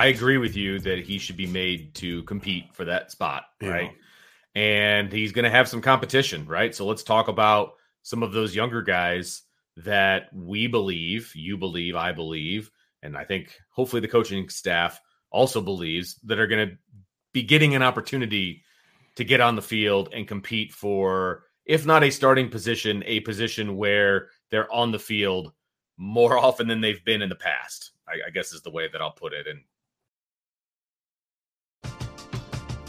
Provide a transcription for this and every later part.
I agree with you that he should be made to compete for that spot, yeah. right? And he's going to have some competition, right? So let's talk about some of those younger guys that we believe, you believe, I believe, and I think hopefully the coaching staff also believes that are going to be getting an opportunity to get on the field and compete for, if not a starting position, a position where they're on the field more often than they've been in the past. I, I guess is the way that I'll put it. And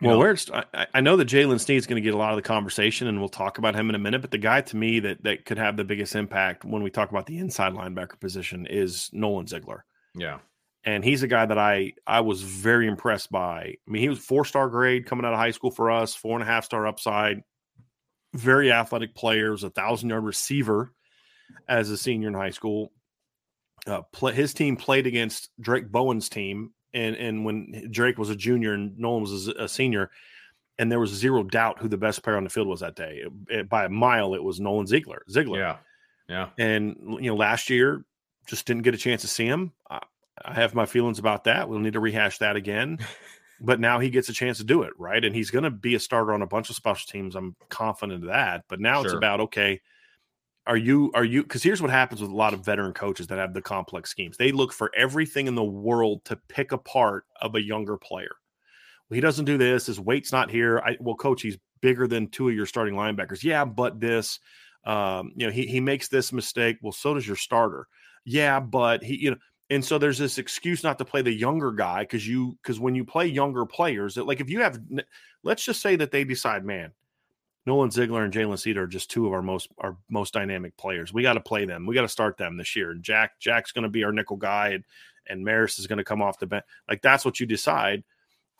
Well, know, where's I, I know that Jaylen Sneed's going to get a lot of the conversation, and we'll talk about him in a minute. But the guy to me that that could have the biggest impact when we talk about the inside linebacker position is Nolan Ziegler. Yeah, and he's a guy that I I was very impressed by. I mean, he was four star grade coming out of high school for us, four and a half star upside, very athletic players, a thousand yard receiver as a senior in high school. Uh, play, his team played against Drayk Bowen's team and and when Drayk was a junior and Nolan was a, senior, and there was zero doubt who the best player on the field was that day. It, it, by a mile, it was Nolan Ziegler. Ziegler. Yeah, yeah. And you know, last year just didn't get a chance to see him. I, I have my feelings about that. We'll need to rehash that again. but now he gets a chance to do it, right? And he's going to be a starter on a bunch of special teams. I'm confident of that. But now sure. it's about okay are you are you because here's what happens with a lot of veteran coaches that have the complex schemes. They look for everything in the world to pick apart of a younger player. Well, he doesn't do this his weight's not here. I, well coach he's bigger than two of your starting linebackers. Yeah but this um, you know he, he makes this mistake. Well so does your starter. Yeah but he you know And so there's this excuse not to play the younger guy because you because when you play younger players, that like if you have let's just say that they decide, man, Nolan Ziegler and Jaylen Sneed are just two of our most our most dynamic players. We got to play them. We got to start them this year. And Jack Jack's going to be our nickel guy, and, and Marist is going to come off the bench. Like that's what you decide.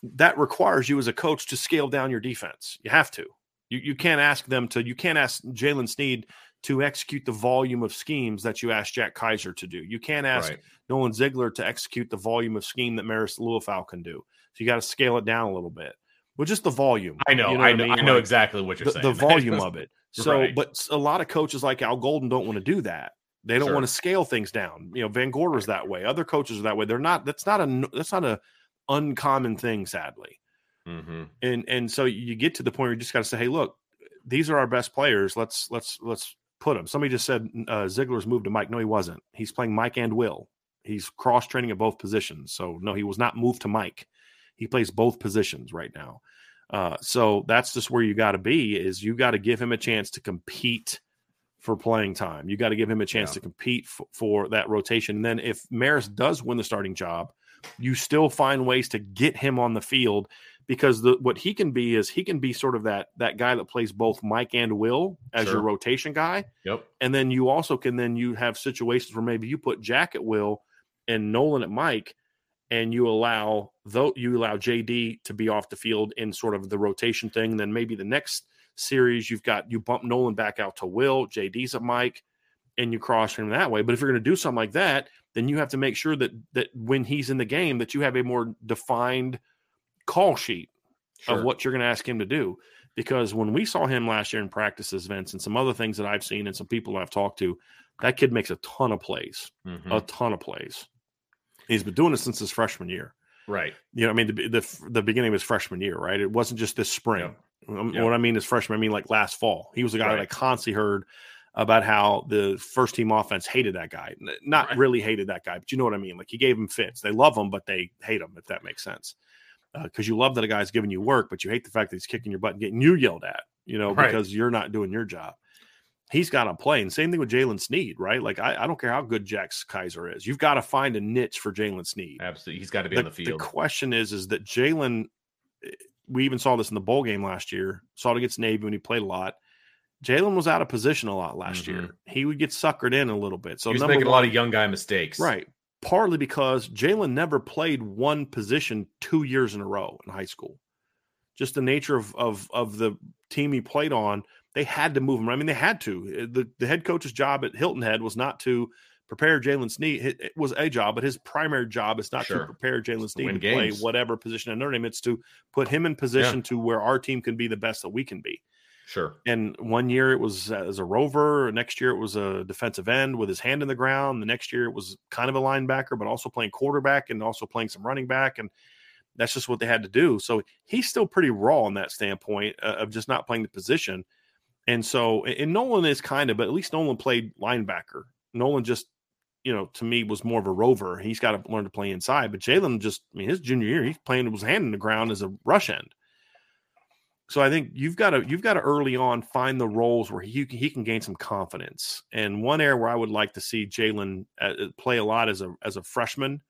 That requires you as a coach to scale down your defense. You have to. You you can't ask them to. You can't ask Jaylen Sneed to execute the volume of schemes that you asked Jack Kiser to do. You can't ask right. Nolan Ziegler to execute the volume of scheme that Marist Liufau can do. So you got to scale it down a little bit. Well, just the volume. I know, you know I know, I, mean? I know like, exactly what you're the, saying. The volume of it. So, right. but a lot of coaches like Al Golden don't want to do that. They don't sure. want to scale things down. You know, Van Gorder's that way. Other coaches are that way. They're not. That's not a. That's not a uncommon thing, sadly. Mm-hmm. And and so you get to the point where you just got to say, hey, look, these are our best players. Let's let's let's put him. Somebody just said uh, Ziegler's moved to Mike. No, he wasn't. He's playing Mike and Will. He's cross training at both positions. So no, he was not moved to Mike. He plays both positions right now. Uh, so that's just where you got to be. Is you got to give him a chance to compete for playing time. You got to give him a chance yeah. to compete f- for that rotation. And then if Marist does win the starting job, you still find ways to get him on the field because the what he can be is he can be sort of that that guy that plays both Mike and Will as sure. your rotation guy. Yep. And then you also can then you have situations where maybe you put Jack at Will and Nolan at Mike, and you allow though you allow JD to be off the field in sort of the rotation thing. Then maybe the next series you've got you bump Nolan back out to Will, JD's at Mike, and you cross him that way. But if you're going to do something like that, then you have to make sure that that when he's in the game that you have a more defined – call sheet sure. of what you're going to ask him to do. Because when we saw him last year in practices, Vince, and some other things that I've seen and some people I've talked to, that kid makes a ton of plays, mm-hmm. a ton of plays. He's been doing it since his freshman year. Right. You know, I mean, the, the, the beginning of his freshman year, right? It wasn't just this spring. Yep. Um, yep. What I mean is freshman, I mean like last fall. He was a guy right. that I constantly heard about how the first team offense hated that guy. Not right. really hated that guy, but you know what I mean? Like he gave him fits. They love him, but they hate him, if that makes sense because uh, you love that a guy's giving you work, but you hate the fact that he's kicking your butt and getting you yelled at, you know, right. because you're not doing your job. He's got to play. And same thing with Jaylen Sneed, right? Like, I, I, don't care how good Jack Kiser is. You've got to find a niche for Jaylen Sneed. Absolutely. He's got to be the, on the field. The question is, is that Jaylen, eh, we even saw this in the bowl game last year, saw it against Navy when he played a lot. Jaylen was out of position a lot last mm-hmm. year. He would get suckered in a little bit. So he's making one, a lot of young guy mistakes. Right partly because Jaylen never played one position two years in a row in high school. Just the nature of of of the team he played on, they had to move him. I mean, they had to. The the head coach's job at Hilton Head was not to prepare Jaylen Sneed. It was a job, but his primary job is not sure. to prepare Jaylen Sneed to, to play whatever position in Notre Dame. It's to put him in position yeah. to where our team can be the best that we can be. Sure. And one year it was as a rover. Next year it was a defensive end with his hand in the ground. The next year it was kind of a linebacker, but also playing quarterback and also playing some running back. And that's just what they had to do. So he's still pretty raw in that standpoint uh, of just not playing the position. And so, and Nolan is kind of, but at least Nolan played linebacker. Nolan just, you know, to me was more of a rover. He's got to learn to play inside. But Jaylen just, I mean, his junior year, he's playing his hand in the ground as a rush end. So I think you've got to you've got to early on find the roles where he he can gain some confidence. And one area where I would like to see Jaylen uh, uh, play a lot as a as a freshman,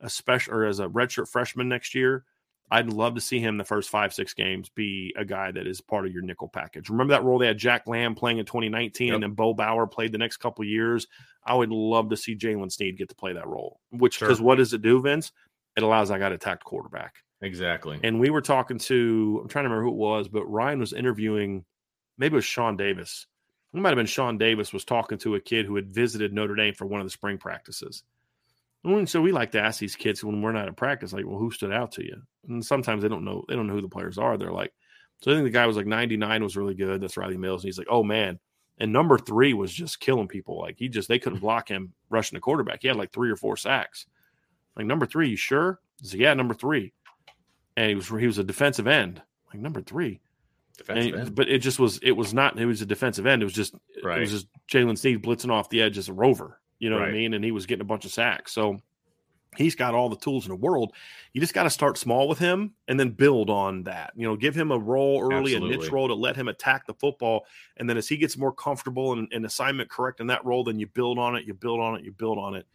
especially or as a redshirt freshman next year. I'd love to see him the first five six games be a guy that is part of your nickel package. Remember that role they had Jack Lamb playing in 2019, yep. and then Bo Bauer played the next couple years. I would love to see Jaylen Sneed get to play that role. Which because sure. what does it do, Vince? It allows I got to attack quarterback. Exactly. And we were talking to, I'm trying to remember who it was, but Ryan was interviewing, maybe it was Sean Davis. It might have been Sean Davis was talking to a kid who had visited Notre Dame for one of the spring practices. And so we like to ask these kids when we're not at practice, like, well, who stood out to you? And sometimes they don't know, they don't know who the players are. They're like, so I think the guy was like 99 was really good. That's Rylie Mills. And he's like, oh man. And number three was just killing people. Like he just, they couldn't block him rushing the quarterback. He had like three or four sacks. Like number three, you sure? He's like, yeah, number three and he was he was a defensive end, like number three. Defensive end. But it just was it was not it was a defensive end. It was just right. it was just Jaylen Sneed blitzing off the edge as a rover. You know right. what I mean? And he was getting a bunch of sacks. So he's got all the tools in the world. You just got to start small with him and then build on that. You know, give him a role early, Absolutely. a niche role to let him attack the football. And then as he gets more comfortable and, and assignment correct in that role, then you build on it, you build on it, you build on it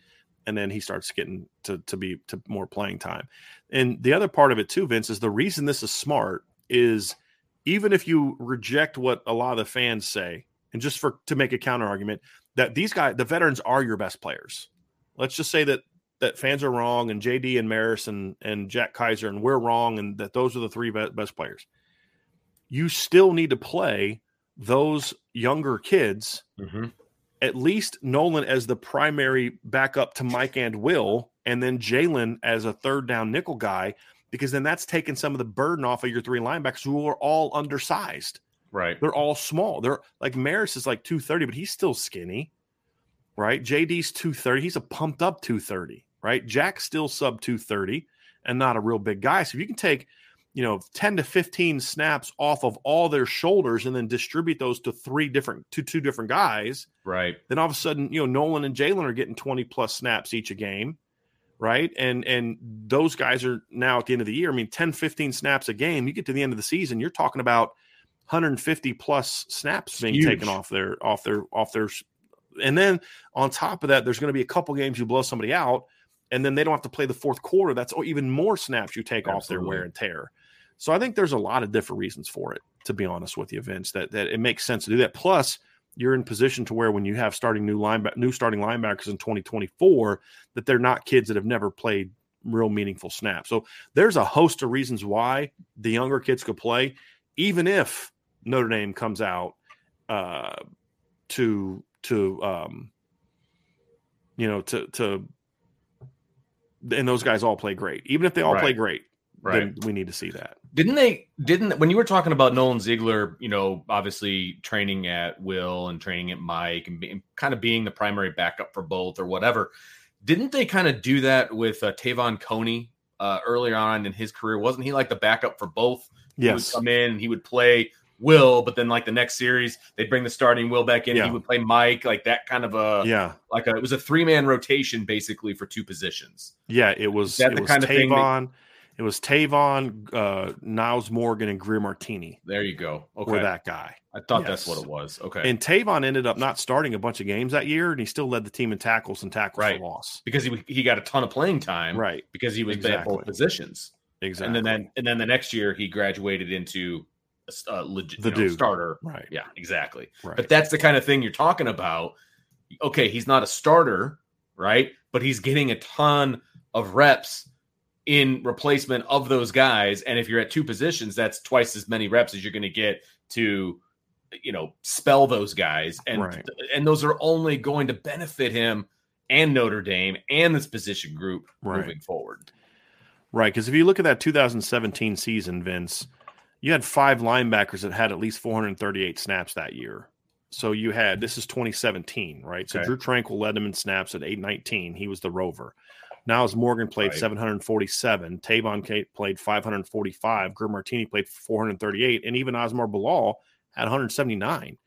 and then he starts getting to to be to more playing time. And the other part of it too, Vince, is the reason this is smart is even if you reject what a lot of the fans say, and just for to make a counter argument that these guys, the veterans, are your best players. Let's just say that that fans are wrong, and JD and Marist and and Jack Kiser, and we're wrong, and that those are the three best players. You still need to play those younger kids. Mm-hmm. At least Nolan as the primary backup to Mike and Will, and then Jaylen as a third down nickel guy, because then that's taking some of the burden off of your three linebackers who are all undersized. Right. They're all small. They're like Marist is like 230, but he's still skinny. Right. JD's 230. He's a pumped up 230 right? Jack's still sub 230 and not a real big guy. So if you can take, you know, 10 to 15 snaps off of all their shoulders and then distribute those to three different to two different guys, right? Then all of a sudden, you know, Nolan and Jaylen are getting 20 plus snaps each a game. Right. And and those guys are now at the end of the year. I mean, 10, 15 snaps a game. You get to the end of the season, you're talking about 150 plus snaps being Huge. taken off their off their off their and then on top of that, there's going to be a couple games you blow somebody out and then they don't have to play the fourth quarter. That's even more snaps you take Absolutely. off their wear and tear. So I think there's a lot of different reasons for it. To be honest with you, Vince, that that it makes sense to do that. Plus, you're in position to where when you have starting new line new starting linebackers in 2024, that they're not kids that have never played real meaningful snaps. So there's a host of reasons why the younger kids could play, even if Notre Dame comes out uh, to to um, you know to to and those guys all play great. Even if they all right. play great, right? we need to see that. Didn't they? Didn't when you were talking about Nolan Ziegler? You know, obviously training at Will and training at Mike and being, kind of being the primary backup for both or whatever. Didn't they kind of do that with uh, Te'von Coney uh, earlier on in his career? Wasn't he like the backup for both? Yes. He would come in and he would play Will, but then like the next series, they'd bring the starting Will back in. Yeah. He would play Mike, like that kind of a yeah, like a it was a three man rotation basically for two positions. Yeah, it was. that it was kind Te'von, of thing it was Te'von, uh, Nyles Morgan, and Greer Martini. There you go. Okay, were that guy. I thought yes. that's what it was. Okay, and Te'von ended up not starting a bunch of games that year, and he still led the team in tackles and tackles right. for loss because he he got a ton of playing time. Right, because he was exactly. at both positions. Exactly. And then, and then the next year he graduated into a uh, legit the know, starter. Right. Yeah, exactly. Right. But that's the kind of thing you're talking about. Okay, he's not a starter, right? But he's getting a ton of reps in replacement of those guys. And if you're at two positions, that's twice as many reps as you're going to get to, you know, spell those guys. And right. and those are only going to benefit him and Notre Dame and this position group right. moving forward. Right. Because if you look at that 2017 season, Vince, you had five linebackers that had at least 438 snaps that year. So you had this is 2017, right? So Drue Tranquill led him in snaps at 819. He was the rover. Nyles Morgan played right. 747. Te'von Kate played 545. Greer Martini played 438. And even Asmar Bilal had 179.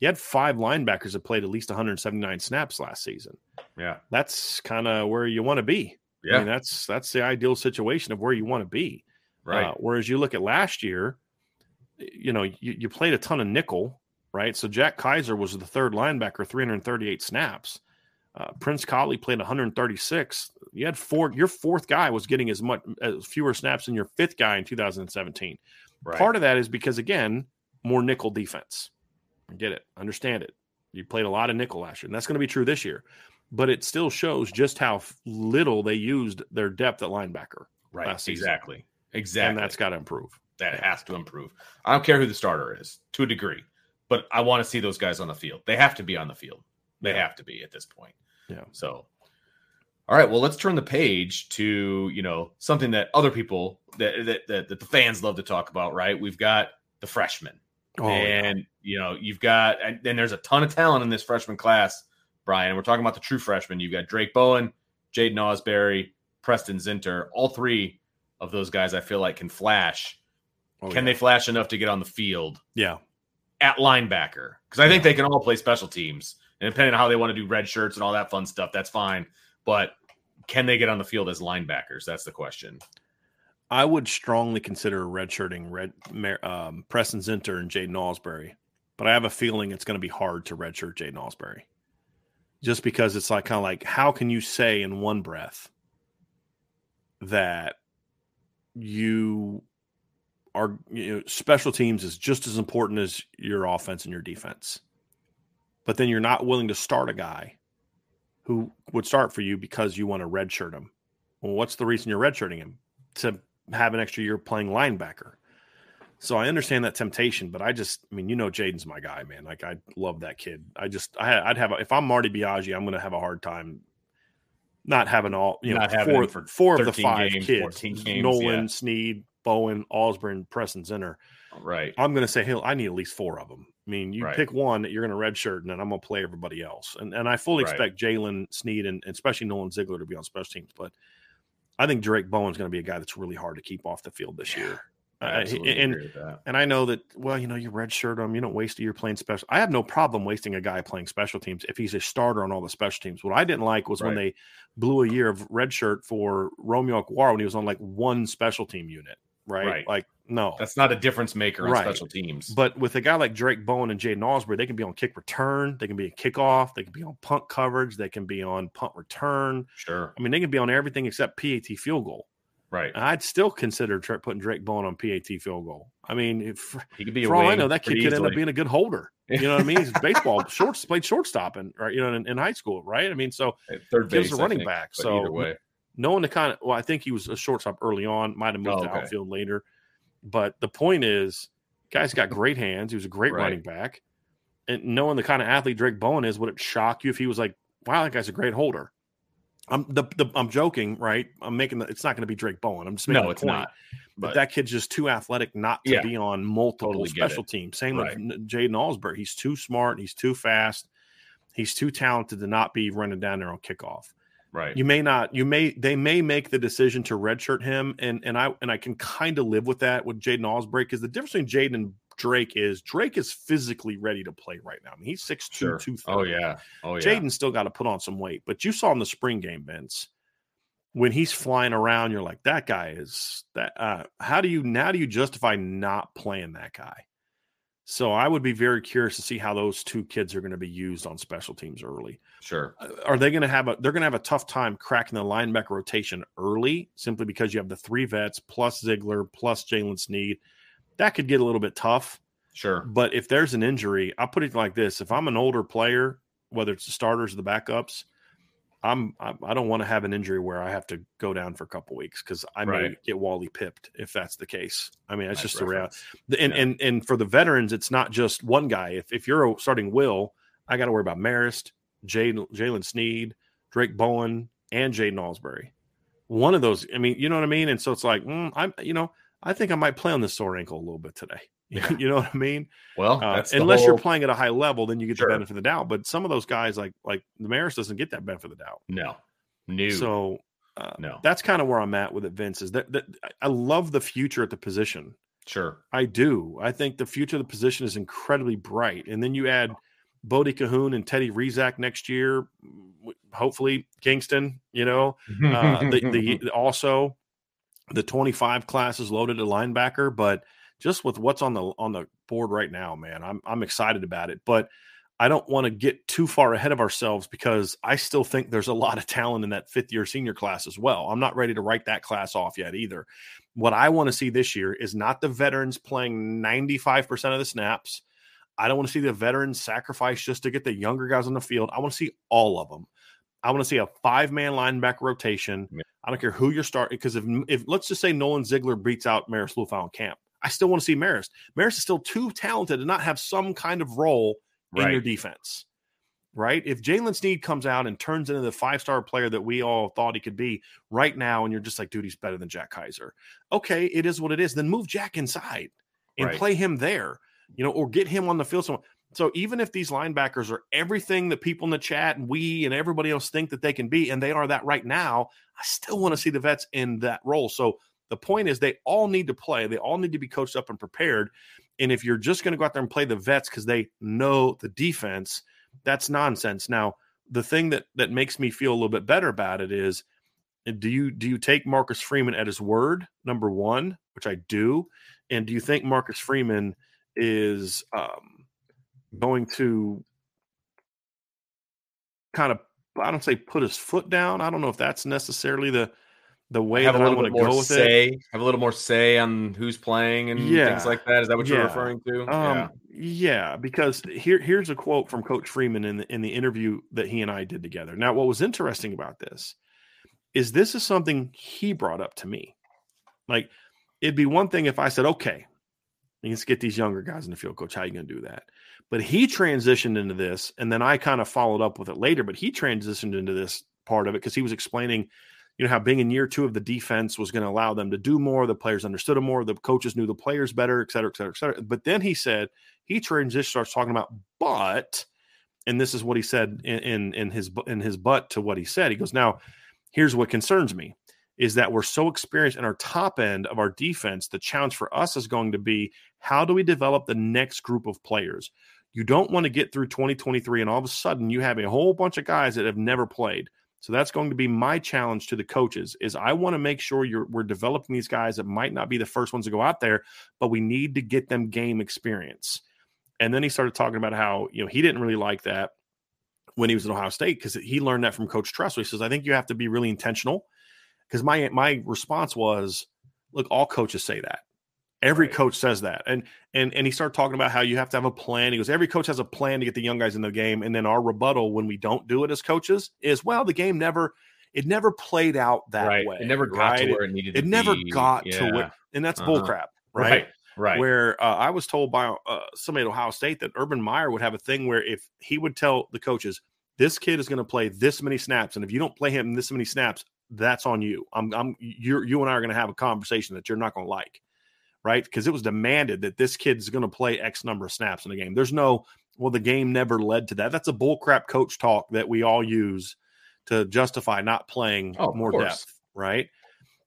You had five linebackers that played at least 179 snaps last season. Yeah. That's kind of where you want to be. Yeah. I mean, that's that's the ideal situation of where you want to be. Right. Uh, whereas you look at last year, you know, you, you played a ton of nickel, right? So Jack Kiser was the third linebacker, 338 snaps. Uh, Prince Kollie played 136. You had four. Your fourth guy was getting as much as fewer snaps than your fifth guy in 2017. Right. Part of that is because again, more nickel defense. I get it, understand it. You played a lot of nickel last year, and that's going to be true this year. But it still shows just how little they used their depth at linebacker. Right. Exactly. Exactly. And that's got to improve. That has to improve. I don't care who the starter is to a degree, but I want to see those guys on the field. They have to be on the field. They yeah. have to be at this point. Yeah. So, all right. Well, let's turn the page to you know something that other people that that, that, that the fans love to talk about. Right. We've got the freshmen, oh, and yeah. you know you've got and, and there's a ton of talent in this freshman class, Brian. We're talking about the true freshmen. You've got Drayk Bowen, Jaiden Ausberry, Preston Zinter. All three of those guys I feel like can flash. Oh, can yeah. they flash enough to get on the field? Yeah. At linebacker. Because I think they can all play special teams. And depending on how they want to do red shirts and all that fun stuff, that's fine. But can they get on the field as linebackers? That's the question. I would strongly consider redshirting red um, Preston Zinter and Jaiden Ausberry, but I have a feeling it's going to be hard to redshirt Jaiden Ausberry. just because it's like kind of like how can you say in one breath that you are you know special teams is just as important as your offense and your defense but then you're not willing to start a guy who would start for you because you want to redshirt him well what's the reason you're redshirting him to have an extra year playing linebacker so I understand that temptation, but I just, I mean, you know, Jaiden's my guy, man. Like I love that kid. I just, I, would have, a, if I'm Marty Biagi, I'm going to have a hard time not having all, you not know, four, for four of the five games, kids, games, Nolan, yeah. Sneed, Bowen, Ausberry, Preston Zinter. Right. I'm going to say, Hill, I need at least four of them. I mean, you right. pick one that you're going to redshirt, and then I'm going to play everybody else. And and I fully right. expect Jaylen Sneed and, and especially Nolan Ziegler to be on special teams, but I think Drayk Bowen's going to be a guy that's really hard to keep off the field this year. And and I know that well, you know, you redshirt him, you don't waste a year playing special. I have no problem wasting a guy playing special teams if he's a starter on all the special teams. What I didn't like was right. when they blew a year of redshirt for Romeo Okwara when he was on like one special team unit, right? right. Like no, that's not a difference maker on right. special teams. But with a guy like Drayk Bowen and Jaiden Ausberry, they can be on kick return, they can be a kickoff, they can be on punt coverage, they can be on punt return. Sure, I mean they can be on everything except PAT field goal. Right. I'd still consider putting Drayk Bowen on PAT field goal. I mean, if, he could be for all I know, that kid could end up being a good holder. You know what I mean? He's baseball shorts played shortstop and right, you know, in, in, high school, right? I mean, so third base, gives a running think, back. So knowing the kind of well, I think he was a shortstop early on, might have moved oh, okay. to outfield later. But the point is, guy's got great hands. He was a great right. running back. And knowing the kind of athlete Drayk Bowen is, would it shock you if he was like, wow, that guy's a great holder? I'm the, the I'm joking, right? I'm making the, it's not going to be Drayk Bowen. I'm just making no, it's point. not. But, but, that kid's just too athletic not to yeah, be on multiple totally special teams. Same right. with Jaiden Ausberry. He's too smart. He's too fast. He's too talented to not be running down there on kickoff. Right. You may not. You may. They may make the decision to redshirt him, and and I and I can kind of live with that with Jaiden Ausberry because the difference between Jaiden and Drayk is Drayk is physically ready to play right now. I mean, he's 6'2, sure. 230. Oh, yeah. Oh, yeah. Jaiden's still got to put on some weight. But you saw in the spring game, Vince, when he's flying around, you're like, that guy is that. Uh, how do you now do you justify not playing that guy? So I would be very curious to see how those two kids are going to be used on special teams early. Sure. Uh, are they going to have a they're going to have a tough time cracking the linebacker rotation early simply because you have the three vets plus Ziegler plus Jaylen Sneed that could get a little bit tough. Sure. But if there's an injury, I'll put it like this: if I'm an older player, whether it's the starters or the backups, I'm I don't want to have an injury where I have to go down for a couple weeks because I right. may get Wally pipped if that's the case. I mean, it's nice just the reality. And, yeah. and and for the veterans, it's not just one guy. If if you're starting Will, I got to worry about Marist, Jaylen Sneed, Drayk Bowen, and Jaiden Ausberry. One of those. I mean, you know what I mean. And so it's like, mm, I'm you know I think I might play on this sore ankle a little bit today. Yeah. you know what I mean? Well, uh, unless whole... you're playing at a high level, then you get sure. the benefit of the doubt. But some of those guys, like like the Marist, doesn't get that benefit of the doubt. No, new. So uh, no, that's kind of where I'm at with it. Vince is that, that I love the future at the position. Sure, I do. I think the future of the position is incredibly bright. And then you add Bodie Kahoun and Teddy Rezac next year. Hopefully, Kingston. You know, uh, the, the also the 25 class is loaded at linebacker, but just with what's on the on the board right now, man, I'm I'm excited about it. But I don't want to get too far ahead of ourselves because I still think there's a lot of talent in that fifth year senior class as well. I'm not ready to write that class off yet either. What I want to see this year is not the veterans playing 95% of the snaps. I don't want to see the veterans sacrifice just to get the younger guys on the field. I want to see all of them. I want to see a five man linebacker rotation. I don't care who you're starting because if if let's just say Nolan Ziegler beats out Marist Liufau in camp, I still want to see Marist. Marist is still too talented to not have some kind of role right. in your defense. Right? If Jaylen Sneed comes out and turns into the five star player that we all thought he could be right now, and you're just like, dude, he's better than Jack Kiser. Okay, it is what it is. Then move Jack inside and right. play him there, you know, or get him on the field. Somewhere. So even if these linebackers are everything that people in the chat and we and everybody else think that they can be, and they are that right now, I still want to see the vets in that role. So the point is they all need to play. They all need to be coached up and prepared. And if you're just going to go out there and play the vets because they know the defense, that's nonsense. Now, the thing that that makes me feel a little bit better about it is do you do you take Marcus Freeman at his word, number one, which I do, and do you think Marcus Freeman is um, going to kind of I don't say put his foot down. I don't know if that's necessarily the the way have that a I little want bit to more go with say, it. Have a little more say on who's playing and Yeah. things like that. Is that what you're Yeah. referring to? Um, yeah. because here here's a quote from Coach Freeman in the in the interview that he and I did together. Now, what was interesting about this is this is something he brought up to me. Like, it'd be one thing if I said, "Okay, let's get these younger guys in the field, coach. How you going to do that?" But he transitioned into this, and then I kind of followed up with it later. But he transitioned into this part of it because he was explaining you know how being in year two of the defense was going to allow them to do more the players understood them more the coaches knew the players better et cetera et cetera et cetera. But then he said he transition starts talking about but and this is what he said in, in in his in his butt to what he said. He goes now here's what concerns me is that we're so experienced in our top end of our defense the challenge for us is going to be how do we develop the next group of players? You don't want to get through 2023 and all of a sudden you have a whole bunch of guys that have never played so that's going to be my challenge to the coaches is I want to make sure you're we're developing these guys that might not be the first ones to go out there, but we need to get them game experience. And then he started talking about how, you know, he didn't really like that when he was at Ohio State because he learned that from Coach Tressel. He says, I think you have to be really intentional. Because my my response was, look, all coaches say that. Every coach says that. And and and he started talking about how you have to have a plan. He goes, every coach has a plan to get the young guys in the game. And then our rebuttal when we don't do it as coaches is, well, the game never it never played out that right. way. It never got right? to where it needed. it to never be. got to Yeah. where and that's Uh-huh. bull crap, right? Right. Right. Where uh, I was told by uh, somebody at Ohio State that Urban Meyer would have a thing where if he would tell the coaches, this kid is going to play this many snaps, and if you don't play him this many snaps, that's on you. I'm, I'm, you're, you and I are going to have a conversation that you're not going to like, right? Because it was demanded that this kid's going to play X number of snaps in the game. There's no, well, the game never led to that. That's a bullcrap coach talk that we all use to justify not playing Oh, more depth, right?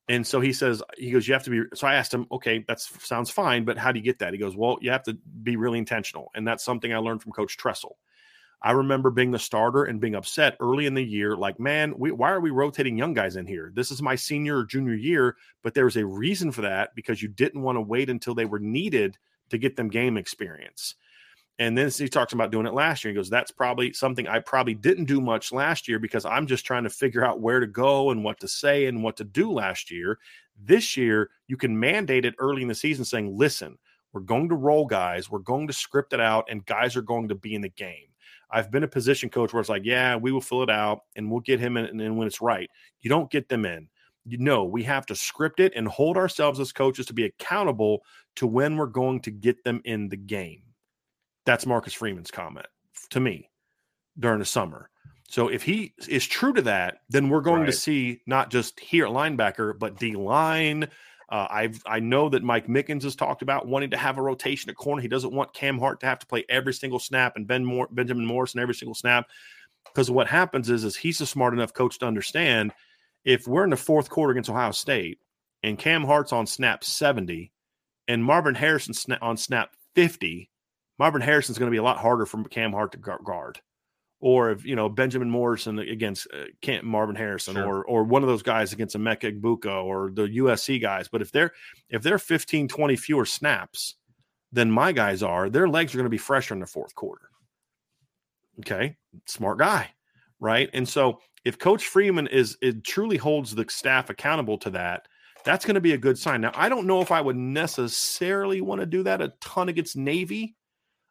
And so he says, he goes, you have to be. So I asked him, okay, that sounds fine, but how do you get that? He goes, well, you have to be really intentional. And that's something I learned from Coach Tressel. I remember being the starter and being upset early in the year, like, man, we, why are we rotating young guys in here? This is my senior or junior year, but there was a reason for that because you didn't want to wait until they were needed to get them game experience. And then he talks about doing it last year. He goes, That's probably something I probably didn't do much last year because I'm just trying to figure out where to go and what to say and what to do last year. This year, you can mandate it early in the season saying, Listen, we're going to roll guys, we're going to script it out, and guys are going to be in the game. I've been a position coach where it's like, Yeah, we will fill it out and we'll get him in and then when it's right. You don't get them in. You know, we have to script it and hold ourselves as coaches to be accountable to when we're going to get them in the game. That's Marcus Freeman's comment to me during the summer. So if he is true to that, then we're going to see not just here at linebacker, but D line. Uh, I've I know that Mike Mickens has talked about wanting to have a rotation at corner. He doesn't want Cam Hart to have to play every single snap and Ben Moore, Benjamin Morrison every single snap. Because what happens is, is he's a smart enough coach to understand if we're in the fourth quarter against Ohio State and Cam Hart's on snap 70 and Marvin Harrison sna- on snap 50, Marvin Harrison's going to be a lot harder for Cam Hart to guard. Or if you know Benjamin Morrison against uh, Cam, Marvin Harrison, Sure. or or one of those guys against Emeka Egbuka, or the USC guys. But if they're if they're 15, 20 fewer snaps than my guys are, their legs are going to be fresher in the fourth quarter. Okay, smart guy, right? And so if Coach Freeman is it truly holds the staff accountable to that, that's going to be a good sign. Now, I don't know if I would necessarily want to do that a ton against Navy,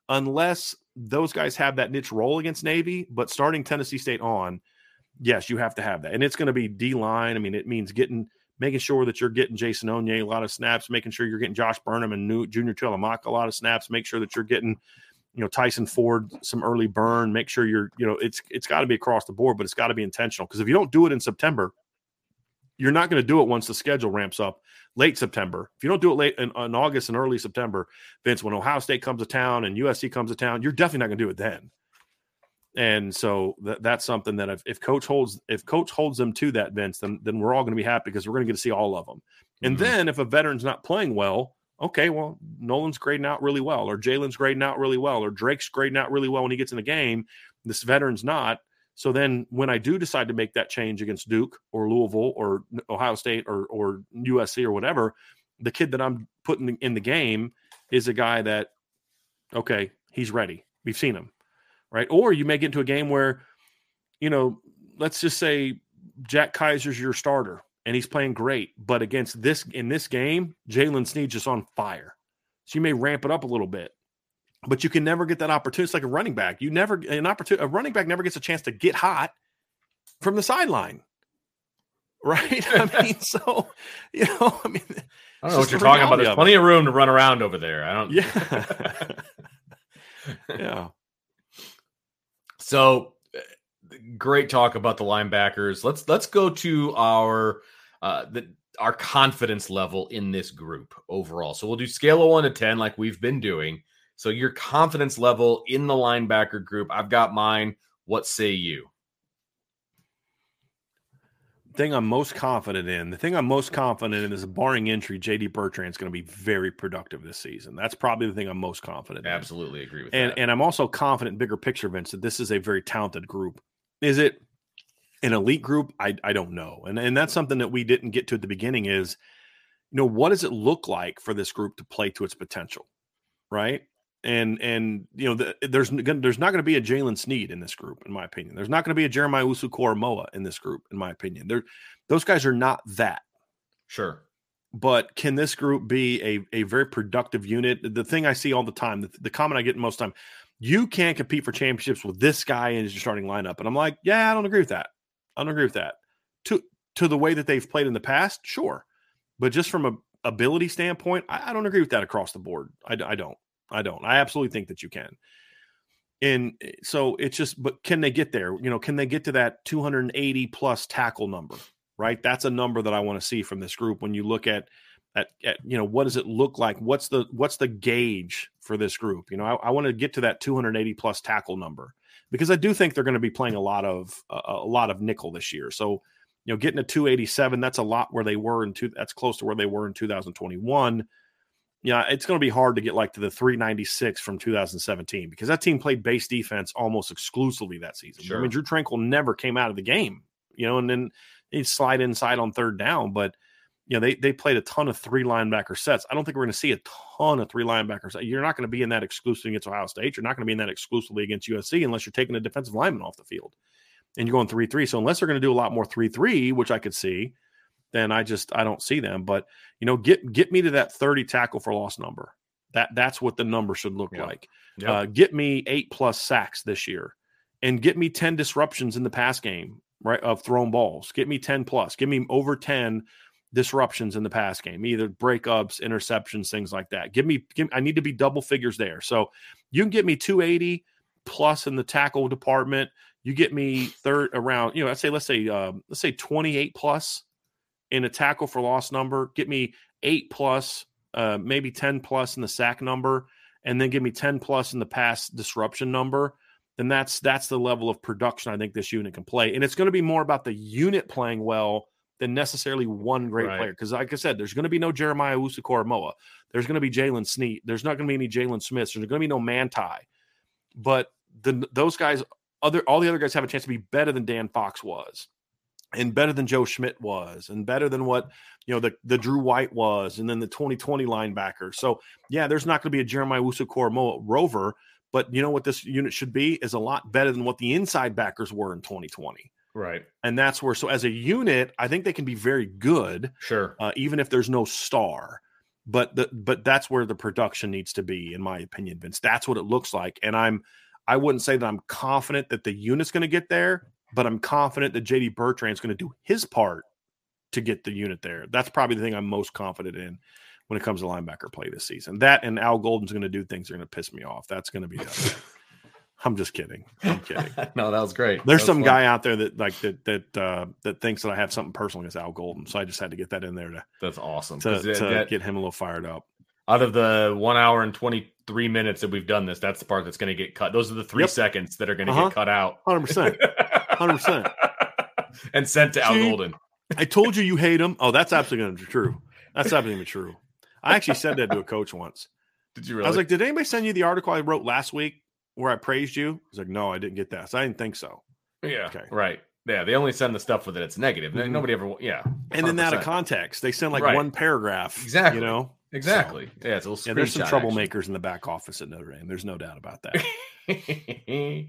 unless those guys have that niche role against Navy. But starting Tennessee State on, yes, you have to have that, and it's going to be D line. I mean, it means getting making sure that you're getting Jason Onye a lot of snaps, making sure you're getting Josh Burnham and new Junior Tuihalamaka a lot of snaps, make sure that you're getting you know Tyson Ford some early burn. Make sure you're you know it's it's got to be across the board, but it's got to be intentional because if you don't do it in September, you're not going to do it once the schedule ramps up late September. If you don't do it late in, in August and early September, Vince, when Ohio State comes to town and USC comes to town, you're definitely not going to do it then. And so that, that's something that if, if coach holds if coach holds them to that, Vince, then then we're all going to be happy because we're going to get to see all of them. And Mhm. then if a veteran's not playing well, okay, well Nolan's grading out really well, or Jaylen's grading out really well, or Drayk's grading out really well when he gets in the game. This veteran's not. So then when I do decide to make that change against Duke or Louisville or Ohio State or or USC or whatever, the kid that I'm putting in the game is a guy that okay, he's ready. We've seen him. Right? Or you may get into a game where you know, let's just say Jack Kiser's your starter and he's playing great, but against this in this game, Jaylen Sneed just on fire. So you may ramp it up a little bit, but you can never get that opportunity. It's like a running back. You never an opportunity. A running back never gets a chance to get hot from the sideline, right? I mean, so you know, I mean, I don't know what you're talking about. There's plenty of room to run around over there. I don't. Yeah. yeah. So great talk about the linebackers. Let's let's go to our uh the our confidence level in this group overall. So we'll do scale of 1 to 10 like we've been doing. So your confidence level in the linebacker group, I've got mine. What say you? thing I'm most confident in, the thing I'm most confident in is barring injury, JD Bertrand is going to be very productive this season. That's probably the thing I'm most confident Absolutely in. agree with and, that. And I'm also confident, bigger picture, Vince, that this is a very talented group. Is it an elite group? I, I don't know. And, and that's something that we didn't get to at the beginning is, you know, what does it look like for this group to play to its potential? Right and and you know the, there's there's not going to be a Jalen Sneed in this group, in my opinion. There's not going to be a Jeremiah Owusu-Koramoah in this group, in my opinion. They're, those guys are not that. Sure, but can this group be a a very productive unit? The thing I see all the time, the, the comment I get most time, you can't compete for championships with this guy in your starting lineup, and I'm like, yeah, I don't agree with that. I don't agree with that. To to the way that they've played in the past, sure, but just from a ability standpoint, I, I don't agree with that across the board. I, I don't. I don't. I absolutely think that you can. And eh, so it's just, but can they get there? You know, can they get to that 280 plus tackle number? Right. That's a number that I want to see from this group when you look at, at, at you know, what does it look like? What's the, what's the gauge for this group? You know, I, I want to get to that 280 plus tackle number because I do think they're going to be playing a lot of, uh, a lot of nickel this year. So, you know, getting a 287, that's a lot where they were in two, that's close to where they were in 2021 yeah, it's going to be hard to get like to the 396 from 2017 because that team played base defense almost exclusively that season. Sure. I mean, Drue Tranquill never came out of the game, you know, and then he'd slide inside on third down, but you know, they they played a ton of three linebacker sets. I don't think we're going to see a ton of three linebackers. You're not going to be in that exclusively against Ohio State. You're not going to be in that exclusively against USC unless you're taking a defensive lineman off the field and you're going three three. So unless they're going to do a lot more three three, which I could see, then I just I don't see them. But you know, get get me to that 30 tackle for loss number. That that's what the number should look yep. like. Yep. Uh, get me eight plus sacks this year, and get me 10 disruptions in the pass game, right? Of thrown balls. Get me 10 plus. Give me over 10 disruptions in the pass game, either breakups, interceptions, things like that. Give me, give, I need to be double figures there. So you can get me 280 plus in the tackle department. You get me third around, you know, let's say, let's say, um, let's say 28 plus in a tackle for loss number, get me eight plus, uh, maybe 10 plus in the sack number, and then give me 10 plus in the pass disruption number, then that's that's the level of production I think this unit can play. And it's going to be more about the unit playing well than necessarily one great right. player. Because like I said, there's going to be no Jeremiah Owusu-Koramoah. There's going to be Jalen Sneed. There's not going to be any Jaylon Smith. There's going to be no Manti. But the, those guys, other all the other guys have a chance to be better than Dan Fox was and better than Joe Schmidt was, and better than what you know the the Drew White was, and then the 2020 linebacker. So yeah, there's not going to be a Jeremiah Owusu-Koramoah rover, but you know what this unit should be is a lot better than what the inside backers were in 2020. Right, and that's where so as a unit, I think they can be very good. Sure, uh, even if there's no star. But the but that's where the production needs to be, in my opinion, Vince. That's what it looks like, and I'm I wouldn't say that I'm confident that the unit's going to get there, but I'm confident that JD Bertrand is going to do his part to get the unit there. That's probably the thing I'm most confident in when it comes to linebacker play this season. That and Al Golden's going to do things that are going to piss me off. That's going to be. I'm just kidding. I'm kidding. no, that was great. There's was some fun. guy out there that like that that uh, that thinks that I have something personal against Al Golden, so I just had to get that in there to. That's awesome. To, to that, get him a little fired up. Out of the one hour and twenty three minutes that we've done this, that's the part that's going to get cut. Those are the three yep. seconds that are going to uh-huh. get cut out. Hundred percent. Hundred percent. And sent to Al Golden. I told you you hate him. Oh, that's absolutely going to be true. That's absolutely true. I actually said that to a coach once. Did you really? I was like, did anybody send you the article I wrote last week where I praised you? He's like, no, I didn't get that. So I didn't think so. Yeah. Okay. Right. Yeah. They only send the stuff with it. It's negative. Mm-hmm. Nobody ever. Yeah. 100%. And then out of context, they send like right. one paragraph. Exactly. You know. Exactly. So, yeah. It's a little. Yeah. There's some troublemakers actually. in the back office at Notre Dame. There's no doubt about that.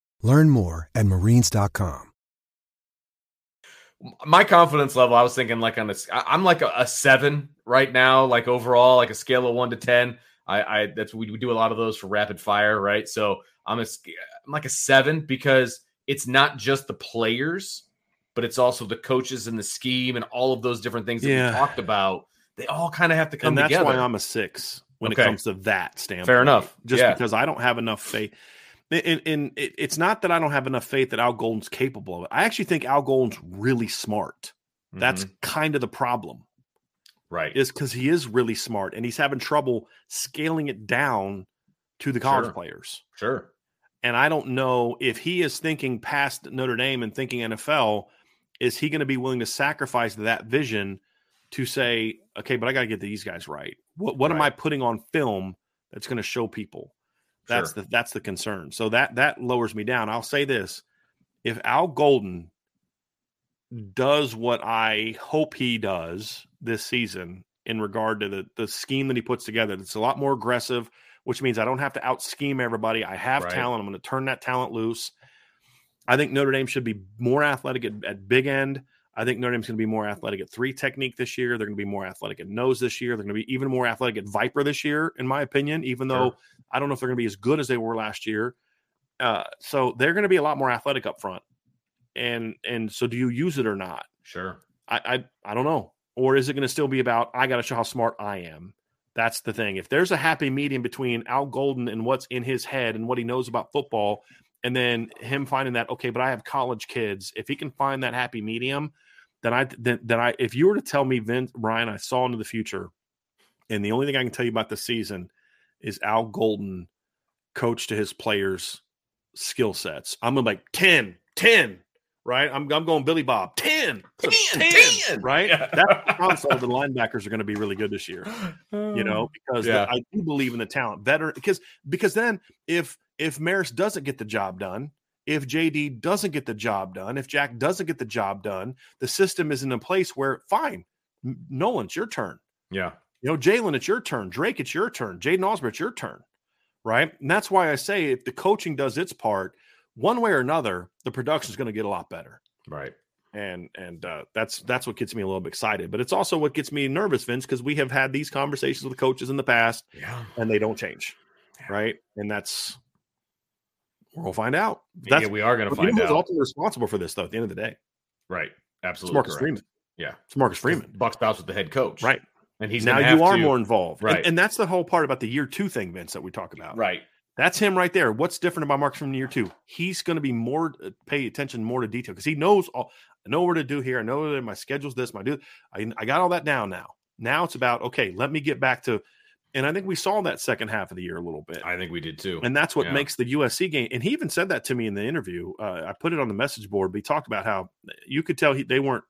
Learn more at marines.com. My confidence level, I was thinking like on a, I'm like a, a seven right now, like overall, like a scale of one to 10. I, I that's we, we do a lot of those for rapid fire, right? So I'm a, I'm like a seven because it's not just the players, but it's also the coaches and the scheme and all of those different things that yeah. we talked about. They all kind of have to come and that's together. why I'm a six when okay. it comes to that standpoint. Fair enough. Just yeah. because I don't have enough faith. And, and, it's not that I don't have enough faith that Al Golden's capable of it. I actually think Al Golden's really smart. That's mm-hmm. kind of the problem. Right. Is because he is really smart and he's having trouble scaling it down to the college sure. players. Sure. And I don't know if he is thinking past Notre Dame and thinking NFL, is he going to be willing to sacrifice that vision to say, okay, but I got to get these guys right. What what right. am I putting on film that's going to show people? That's sure. the that's the concern. So that that lowers me down. I'll say this: if Al Golden does what I hope he does this season in regard to the the scheme that he puts together, it's a lot more aggressive which means I don't have to out scheme everybody. I have right. talent. I'm going to turn that talent loose. I think Notre Dame should be more athletic at, at big end. I think Notre Dame's going to be more athletic at three technique this year. They're going to be more athletic at nose this year. They're going to be even more athletic at Viper this year, in my opinion, even though sure. I don't know if they're going to be as good as they were last year. Uh, so they're going to be a lot more athletic up front. And and so do you use it or not? Sure. I I, I don't know. Or is it going to still be about I got to show how smart I am? That's the thing. If there's a happy medium between Al Golden and what's in his head and what he knows about football, and then him finding that okay, but I have college kids. If he can find that happy medium, then I then, then I if you were to tell me Vince Brian, I saw into the future, and the only thing I can tell you about the season is Al Golden coach to his players' skill sets. I'm gonna like 10, 10, right? I'm, I'm going Billy Bob 10, 10, 10, 10 right? Yeah. That's console. the linebackers are going to be really good this year, you know, because yeah. the, I do believe in the talent better because because then if if Marist doesn't get the job done, if JD doesn't get the job done, if Jack doesn't get the job done, the system is in a place where fine, Nolan's your turn. Yeah. You know, Jaylen, it's your turn. Drayk, it's your turn. Jaiden Ausberry, it's your turn. Right. And that's why I say if the coaching does its part, one way or another, the production is going to get a lot better. Right. And and uh, that's that's what gets me a little bit excited, but it's also what gets me nervous, Vince, because we have had these conversations with coaches in the past, yeah, and they don't change, yeah. right? And that's we'll find out. That's, yeah, we are going to find out. Who's ultimately responsible for this, though? At the end of the day, right? Absolutely, it's Marcus correct. Freeman. Yeah, it's Marcus Freeman. Buck Bouts with the head coach, right? And he's now you are to, more involved, right? And, and, that's the whole part about the year two thing, Vince, that we talk about, right? That's him right there. What's different about Marcus from year two? He's going to be more uh, pay attention more to detail because he knows all. I know what to do here. I know that my schedule's this. My do. I, I got all that down now. Now it's about okay. Let me get back to, and I think we saw that second half of the year a little bit. I think we did too. And that's what yeah. makes the USC game. And he even said that to me in the interview. Uh, I put it on the message board. But he talked about how you could tell he, they weren't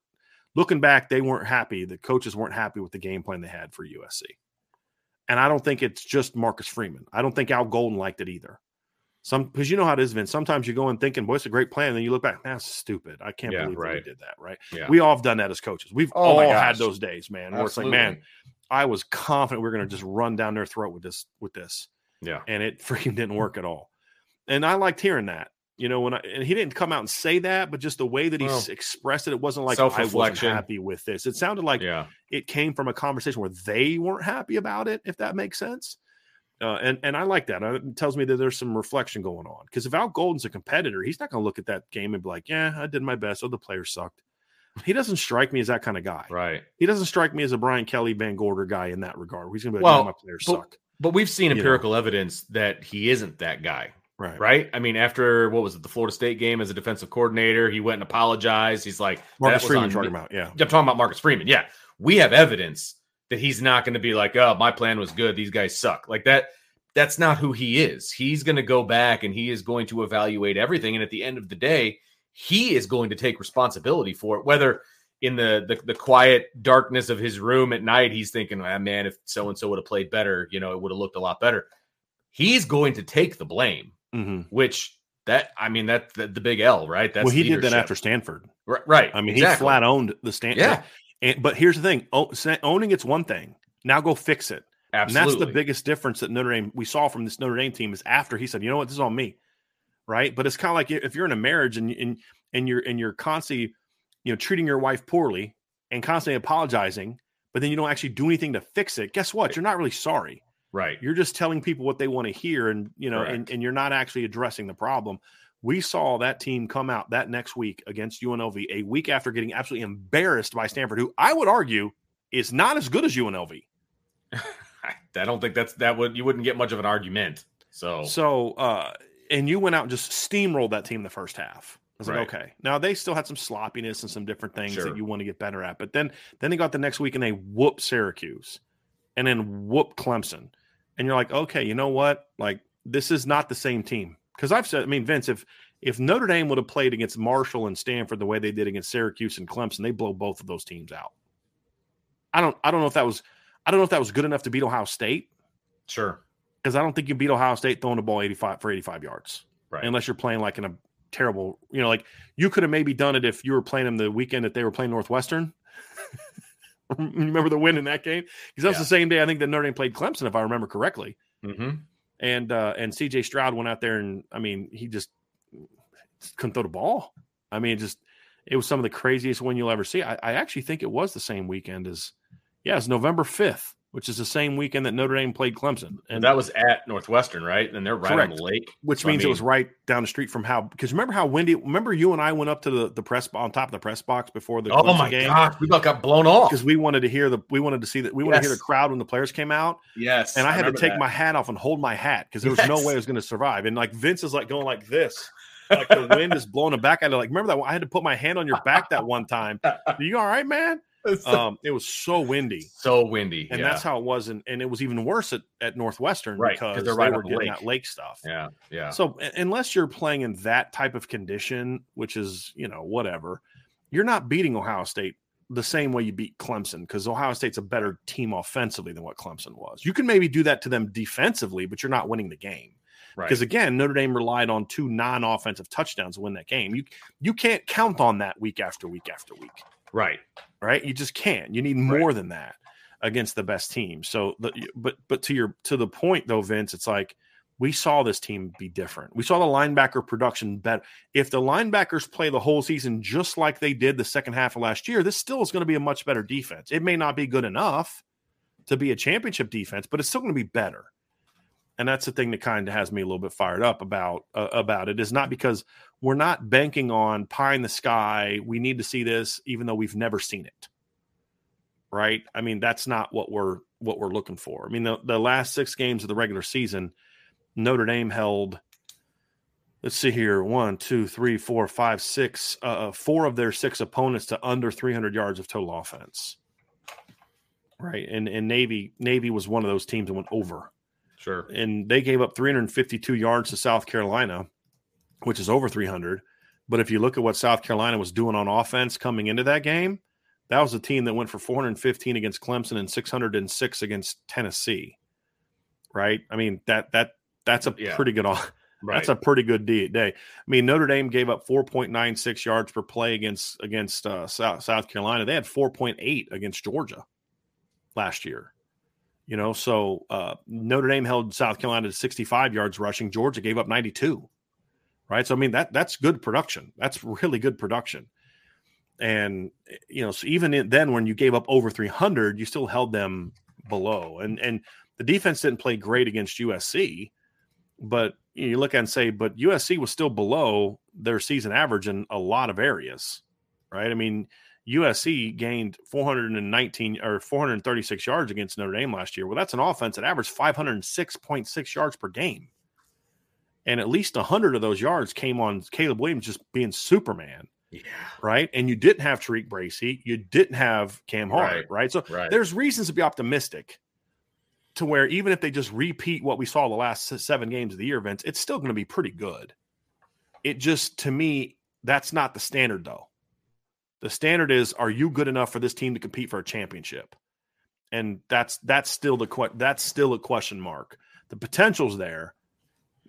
looking back. They weren't happy. The coaches weren't happy with the game plan they had for USC. And I don't think it's just Marcus Freeman. I don't think Al Golden liked it either. Some because you know how it is, Vince. Sometimes you go in thinking, "Boy, it's a great plan," and then you look back, "That's stupid. I can't yeah, believe right. we did that." Right? Yeah. We all have done that as coaches. We've oh all had those days, man. Where Absolutely. it's like, man, I was confident we are going to just run down their throat with this, with this. Yeah, and it freaking didn't work at all. And I liked hearing that. You know, when I and he didn't come out and say that, but just the way that he expressed it, it wasn't like I wasn't happy with this. It sounded like yeah. it came from a conversation where they weren't happy about it, if that makes sense. Uh, and and I like that. It tells me that there's some reflection going on. Because if Al Golden's a competitor, he's not going to look at that game and be like, "Yeah, I did my best. Oh, the player sucked." He doesn't strike me as that kind of guy. Right. He doesn't strike me as a Brian Kelly, VanGorder guy in that regard. He's going to be like, well, "My players but, suck." But we've seen empirical know? evidence that he isn't that guy. Right. Right. I mean, after what was it, the Florida State game as a defensive coordinator, he went and apologized. He's like, Marcus Freeman talking about, yeah. I'm talking about Marcus Freeman. Yeah. We have evidence that he's not going to be like, oh, my plan was good. These guys suck. Like that. That's not who he is. He's going to go back and he is going to evaluate everything. And at the end of the day, he is going to take responsibility for it, whether in the, the the, quiet darkness of his room at night, he's thinking, ah, man, if so and so would have played better, you know, it would have looked a lot better. He's going to take the blame, mm-hmm. which that I mean that, the big L, right? That's well, he leadership. did that after Stanford, right? right I mean, exactly. he flat owned the Stanford. Yeah, and, but here's the thing: owning it's one thing. Now go fix it. Absolutely. And that's the biggest difference that Notre Dame we saw from this Notre Dame team is after he said, you know what, this is on me, right? But it's kind of like if you're in a marriage and and and you're and you're constantly, you know, treating your wife poorly and constantly apologizing, but then you don't actually do anything to fix it. Guess what? You're not really sorry. Right. You're just telling people what they want to hear, and you know, and, and you're not actually addressing the problem. We saw that team come out that next week against UNLV, a week after getting absolutely embarrassed by Stanford, who I would argue is not as good as UNLV. I don't think that's that would you wouldn't get much of an argument. So so uh and you went out and just steamrolled that team the first half. I was right. like, okay. Now they still had some sloppiness and some different things sure. that you want to get better at. But then then they got the next week and they whooped Syracuse and then whooped Clemson. And you're like, okay, you know what? Like this is not the same team. Because I've said, I mean, Vince, if if Notre Dame would have played against Marshall and Stanford the way they did against Syracuse and Clemson, they blow both of those teams out. I don't I don't know if that was I don't know if that was good enough to beat Ohio State. Sure. Because I don't think you beat Ohio State throwing the ball 85 for 85 yards. Right. Unless you're playing like in a terrible, you know, like you could have maybe done it if you were playing them the weekend that they were playing Northwestern. remember the win in that game? Because that's yeah. the same day I think that Notre Dame played Clemson, if I remember correctly. Mm-hmm. And uh, and CJ Stroud went out there and I mean he just couldn't throw the ball. I mean, just it was some of the craziest win you'll ever see. I, I actually think it was the same weekend as yeah, it's November 5th, which is the same weekend that Notre Dame played Clemson. And that was at Northwestern, right? And they're right correct. on the lake. Which so, means I mean, it was right down the street from how because remember how windy remember you and I went up to the, the press on top of the press box before the Oh Clemson my game? gosh, we got blown off. Because we wanted to hear the we wanted to see that we yes. wanted to hear the crowd when the players came out. Yes. And I, I had to take that. my hat off and hold my hat because there was yes. no way I was going to survive. And like Vince is like going like this. like the wind is blowing him back. I like remember that I had to put my hand on your back that one time. Are you all right, man? Um, it was so windy, so windy, and yeah. that's how it was. And, and it was even worse at, at Northwestern right, because they're right they were getting lake. that lake stuff. Yeah, yeah. So unless you're playing in that type of condition, which is you know whatever, you're not beating Ohio State the same way you beat Clemson because Ohio State's a better team offensively than what Clemson was. You can maybe do that to them defensively, but you're not winning the game. Right. Because again, Notre Dame relied on two non-offensive touchdowns to win that game. You you can't count on that week after week after week. Right. Right. You just can't. You need more right. than that against the best team. So, the, but but to your to the point though, Vince, it's like we saw this team be different. We saw the linebacker production better. If the linebackers play the whole season just like they did the second half of last year, this still is going to be a much better defense. It may not be good enough to be a championship defense, but it's still going to be better and that's the thing that kind of has me a little bit fired up about uh, about it is not because we're not banking on pie in the sky we need to see this even though we've never seen it. Right? I mean that's not what we're what we're looking for. I mean the, the last six games of the regular season notre dame held let's see here one two three four five six uh, uh four of their six opponents to under 300 yards of total offense. Right? And and navy navy was one of those teams that went over Sure. And they gave up 352 yards to South Carolina, which is over 300. But if you look at what South Carolina was doing on offense coming into that game, that was a team that went for 415 against Clemson and 606 against Tennessee. Right? I mean that that that's a yeah. pretty good Right. That's a pretty good day. I mean, Notre Dame gave up 4.96 yards per play against against uh, South, South Carolina. They had 4.8 against Georgia last year. You know, so uh, Notre Dame held South Carolina to 65 yards rushing. Georgia gave up 92. Right. So I mean that that's good production. That's really good production. And you know, so even then when you gave up over 300, you still held them below. And and the defense didn't play great against USC, but you look at and say, but USC was still below their season average in a lot of areas, right? I mean, USC gained 419 or 436 yards against Notre Dame last year. Well, that's an offense that averaged 506.6 yards per game. And at least 100 of those yards came on Caleb Williams just being Superman. Yeah. Right. And you didn't have TaRiq Bracy. You didn't have Cam Hart. Right. right? So right. there's reasons to be optimistic to where even if they just repeat what we saw the last seven games of the year, Vince, it's still going to be pretty good. It just, to me, That's not the standard, though. The standard is: Are you good enough for this team to compete for a championship? And that's that's still the that's still a question mark. The potential's there,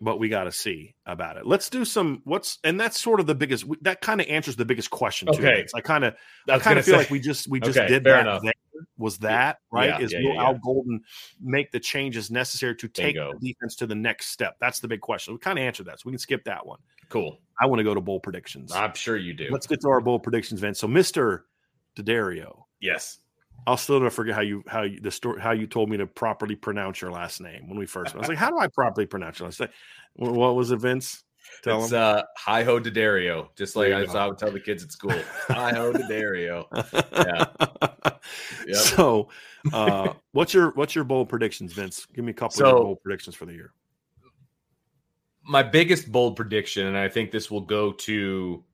but we got to see about it. Let's do some what's and that's sort of the biggest that kind of answers the biggest question okay. I kind of I kind of feel say, like we just we just okay, did that was that right? Yeah, Is yeah, will yeah, Al Golden make the changes necessary to take Bingo. the defense to the next step? That's the big question. We kind of answered that, so we can skip that one. Cool. I want to go to bowl predictions. I'm sure you do. Let's get to our bowl predictions, Vince. So, Mister D'Addario. Yes. I'll still never forget how you how you the story how you told me to properly pronounce your last name when we first. Met. I was like, how do I properly pronounce your last name? What was it, Vince? Tell it's uh, hi ho D'Addario, just like I, I, would tell the kids at school. hi ho D'Addario. Yeah. Yep. So, uh, what's your what's your bold predictions, Vince? Give me a couple so, of bold predictions for the year. My biggest bold prediction, and I think this will go to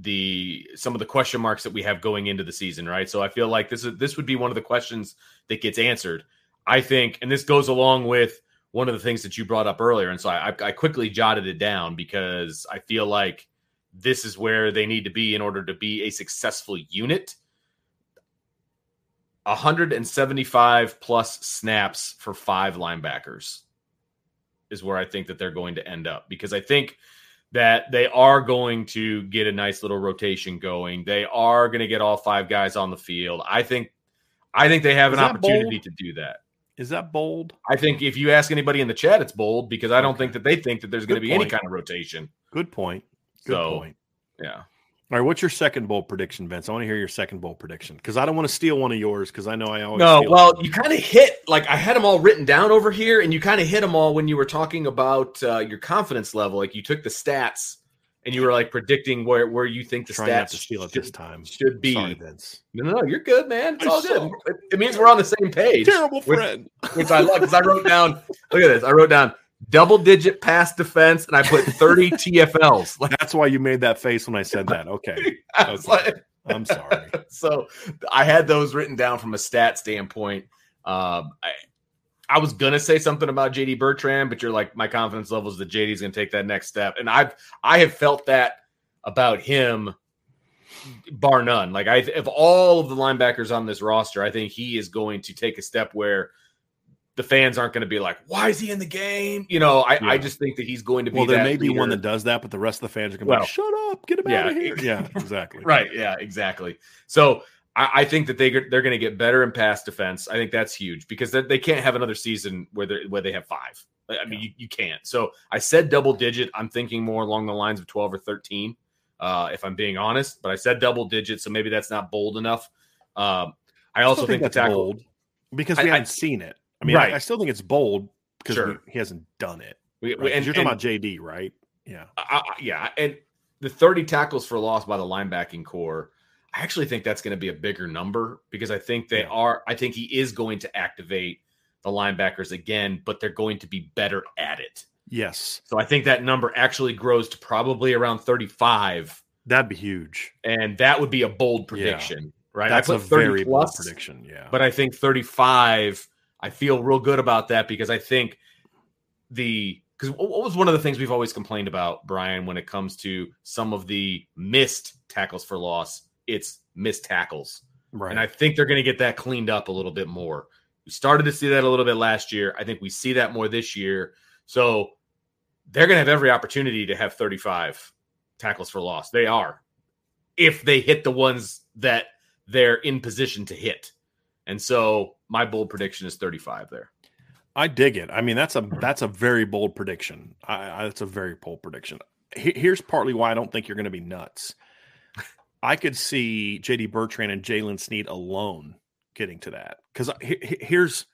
the some of the question marks that we have going into the season, right? So I feel like this is this would be one of the questions that gets answered. I think, and this goes along with one of the things that you brought up earlier, and so I, I quickly jotted it down because I feel like this is where they need to be in order to be a successful unit. 175 plus snaps for five linebackers is where I think that they're going to end up because I think that they are going to get a nice little rotation going. They are going to get all five guys on the field. I think I think they have is an opportunity bold? to do that. Is that bold? I think if you ask anybody in the chat, it's bold because I don't okay. think that they think that there's going to be point. any kind of rotation. Good point. Good so, point. Yeah. All right, what's your second bowl prediction, Vince? I want to hear your second bowl prediction because I don't want to steal one of yours because I know I always. No, well, you kind of hit like I had them all written down over here, and you kind of hit them all when you were talking about uh, your confidence level. Like you took the stats and you were like predicting where where you think the Trying stats to steal it should, this time should be. Sorry, Vince. No, no, no, you're good, man. It's I all good. It, it, means we're on the same page. Terrible friend. Which, which I love because I wrote down. Look at this. I wrote down double digit pass defense, and I put 30 TFLs. Like, That's why you made that face when I said that. Okay. okay. Like, I'm sorry. So I had those written down from a stat standpoint. Um, I, I was gonna say something about JD Bertrand, but you're like, my confidence level is that JD's gonna take that next step, and I've I have felt that about him, bar none. Like I, of all of the linebackers on this roster, I think he is going to take a step where the fans aren't going to be like, "Why is he in the game?" You know, I, yeah. I just think that he's going to be. Well, there may be one that does that, but the rest of the fans are going to well, be like, "Shut up, get him yeah, out of here." Yeah, exactly. right. Yeah, exactly. So I, I think that they they're going to get better in pass defense. I think that's huge because they, they can't have another season where they where they have five. I mean, yeah. you, you can't. So I said double digit. I'm thinking more along the lines of 12 or 13, uh, if I'm being honest. But I said double digit, so maybe that's not bold enough. Um, I also I think, think, that's tackle, bold because we I, haven't seen it. I mean, right. I, I, still think it's bold because sure. he hasn't done it. We, right? and you're talking and, about JD, right? Yeah, yeah, and the 30 tackles for loss by the linebacking core I actually think that's going to be a bigger number because I think they yeah. are. I think he is going to activate the linebackers again, but they're going to be better at it. Yes. So I think that number actually grows to probably around 35. That'd be huge. And that would be a bold prediction, yeah. right? That's a very plus, bold prediction. Yeah. But I think 35, I feel real good about that because I think the because what was one of the things we've always complained about, Brian, when it comes to some of the missed tackles for loss it's missed tackles. Right. And I think they're going to get that cleaned up a little bit more. We started to see that a little bit last year. I think we see that more this year. So they're going to have every opportunity to have 35 tackles for loss. They are. If they hit the ones that they're in position to hit. And so my bold prediction is 35 there. I dig it. I mean, that's a that's a very bold prediction. I, I, that's a very bold prediction. Here's partly why I don't think you're going to be nuts. I could see JD Bertrand and Jaylen Sneed alone getting to that because here's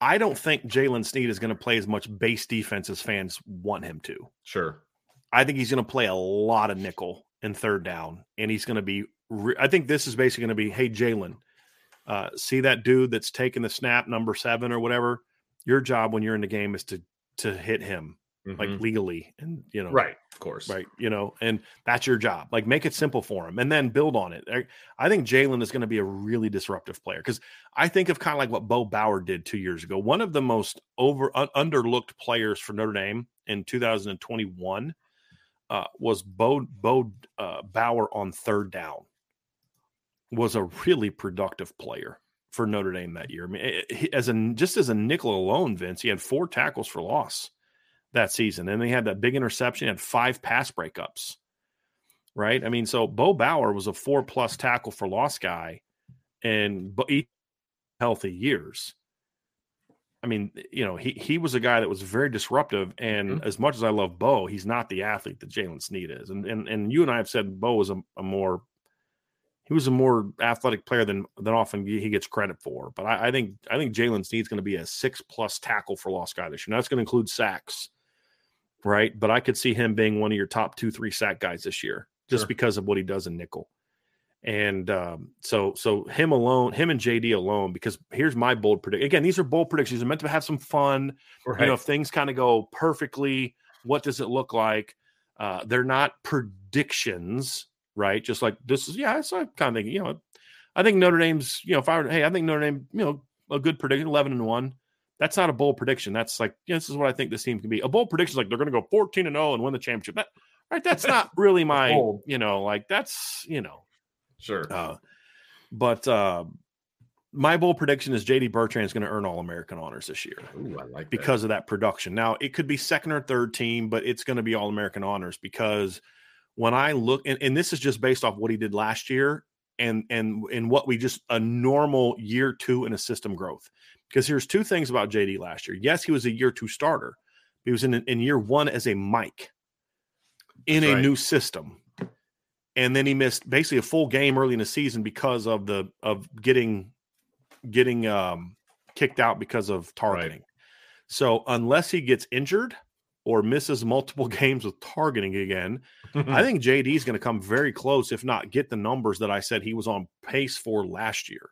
I don't think Jaylen Sneed is going to play as much base defense as fans want him to. Sure. I think he's going to play a lot of nickel and third down, and he's going to be. Re- I think this is basically going to be, hey Jaylen, uh, see that dude that's taking the snap, number seven or whatever. Your job when you're in the game is to to hit him mm-hmm. like legally and you know right of course right you know and that's your job like make it simple for him and then build on it i, think jaylen is going to be a really disruptive player because i think of kind of like what bo bauer did two years ago one of the most over uh, underlooked players for notre dame in 2021 uh, was Bo Bo uh, Bauer on third down. Was a really productive player for Notre Dame that year. I mean, eh, eh, as a just as a nickel alone, Vince, he had four tackles for loss that season, and he had that big interception. He had five pass breakups. Right. I mean, so Bo Bauer was a four plus tackle for loss guy, and healthy years. I mean, eh, you know, he he was a guy that was very disruptive. And mm-hmm. as much as I love Bo, he's not the athlete that Jaylen Sneed is. And and and you and I have said Bo was a, a more he was a more athletic player than than often he gets credit for. But I, I think I think Jaylen Sneed's going to be a six plus tackle for loss guy this year. Now that's going to include sacks, right? But I could see him being one of your top two, three sack guys this year, just sure. because of what he does in nickel. And um, so, so him alone, him and JD alone, because here's my bold prediction. Again, these are bold predictions. They're meant to have some fun. Right. You know, if things kind of go perfectly, what does it look like? Uh, they're not predictions, right? Just like this is, yeah, it's kind of thinking, you know, I think Notre Dame's, you know, if I were, hey, I think Notre Dame, you know, a good prediction, 11 and 1. That's not a bold prediction. That's like, yeah, this is what I think this team can be. A bold prediction is like they're going to go 14 and 0 and win the championship. That, right? That's not really my, you know, like that's, you know, Sure. Uh, but uh, my bold prediction is JD Bertrand is going to earn All American honors this year. Ooh, I like because that. of that production. Now it could be second or third team, but it's going to be All American honors because when I look and, and this is just based off what he did last year and and and what we just a normal year two in a system growth. Because here's two things about JD last year. Yes, he was a year two starter. He was in in year one as a Mike in That's a right. new system and then he missed basically a full game early in the season because of the of getting getting um, kicked out because of targeting. Right. So unless he gets injured or misses multiple games with targeting again, I think JD is going to come very close, if not get the numbers that I said he was on pace for last year.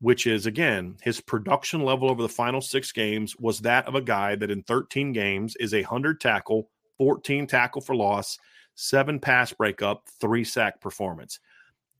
Which is again, his production level over the final six games was that of a guy that in 13 games is a hundred tackle, 14 tackle for loss, seven pass breakup, three sack performance.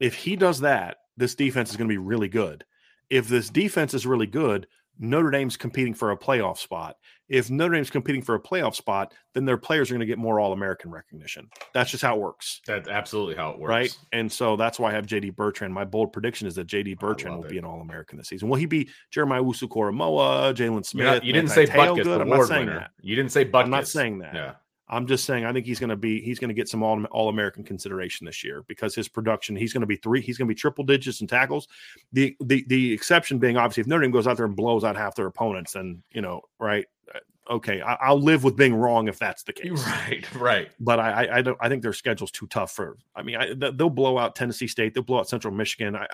If he does that, this defense is going to be really good. If this defense is really good, Notre Dame's competing for a playoff spot. If Notre Dame's competing for a playoff spot, then their players are going to get more All American recognition. That's just how it works. That's absolutely how it works. Right. And so that's why I have JD Bertrand. My bold prediction is that JD Bertrand will it. be an All American this season. Will he be Jeremiah Owusu-Koramoah, Jaylon Smith? Not, you didn't say Butkus, good? I'm not saying winner. that. You didn't say Butkus. I'm not saying that. Yeah. I'm just saying I think he's going to be he's going to get some all all American consideration this year because his production he's going to be three he's going to be triple digits in tackles. The the the exception being obviously if Notre Dame goes out there and blows out half their opponents, then you know right. Uh, okay, I, will live with being wrong if that's the case. Right, right. But I, I, I don't. I think their schedule's too tough for. I mean, I, they'll blow out Tennessee State. They'll blow out Central Michigan. I,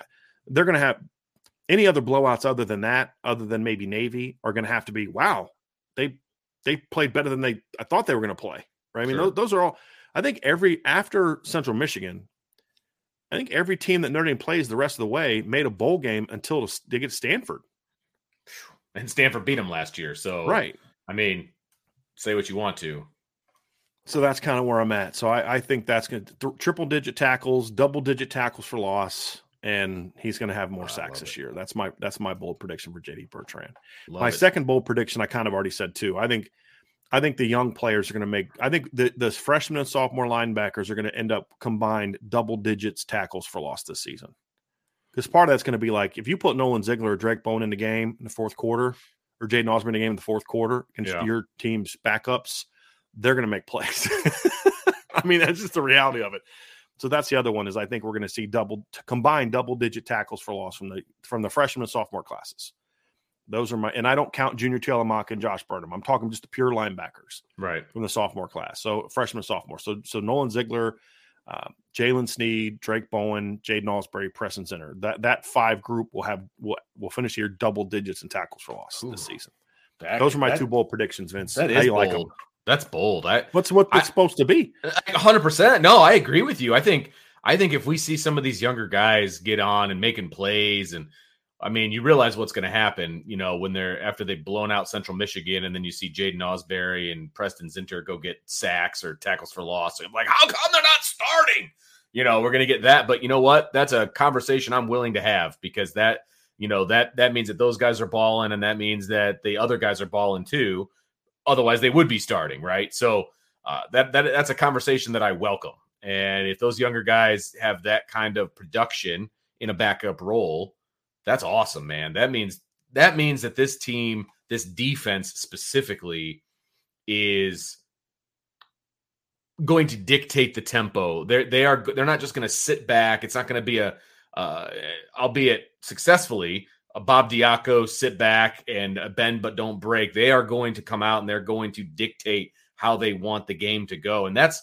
they're going to have any other blowouts other than that, other than maybe Navy, are going to have to be. Wow, they they played better than they I thought they were going to play right? I mean, sure. those, those are all. I think every after Central Michigan, I think every team that Notre Dame plays the rest of the way made a bowl game until they get Stanford. And Stanford beat them last year, so right. I mean, say what you want to. So that's kind of where I'm at. So I, I think that's going to th- triple digit tackles, double digit tackles for loss, and he's going to have more sacks this year. That's my that's my bold prediction for JD Bertrand. Love my it. second bold prediction, I kind of already said too. I think I think the young players are going to make. I think the the freshman and sophomore linebackers are going to end up combined double digits tackles for loss this season. Because part of that's going to be like if you put Nolan Ziegler or Drayk Bowen in the game in the fourth quarter, or Jaiden Ausberry in the game in the fourth quarter against yeah. your team's backups, they're going to make plays. I mean, that's just the reality of it. So that's the other one is I think we're going to see double combined double digit tackles for loss from the from the freshman and sophomore classes. Those are my, and I don't count Junior Tuihalamaka and Josh Burnham. I'm talking just the pure linebackers, right, from the sophomore class. So freshman, sophomore. So so Nolan Ziegler, uh, Jaylen Sneed, Drayk Bowen, Jaiden Ausberry, Preston Zinter. That that five group will have will, will finish here double digits in tackles for loss Ooh, this season. That, Those are my that, two bold predictions, Vince. That is How you bold. like them? That's bold. I, What's what it's supposed to be? hundred percent. No, I agree with you. I think I think if we see some of these younger guys get on and making plays and I mean, you realize what's going to happen, you know, when they're after they've blown out Central Michigan, and then you see Jaiden Ausberry and Preston Zinter go get sacks or tackles for loss. I'm like, how come they're not starting? You know, we're going to get that, but you know what? That's a conversation I'm willing to have because that, you know, that that means that those guys are balling, and that means that the other guys are balling too. Otherwise, they would be starting, right? So, uh, that that that's a conversation that I welcome. And if those younger guys have that kind of production in a backup role, that's awesome, man. That means that means that this team, this defense specifically, is going to dictate the tempo. They're they are they're not just going to sit back. It's not going to be a uh, albeit successfully Bob Diaco sit back and bend but don't break. They are going to come out and they're going to dictate how they want the game to go. And that's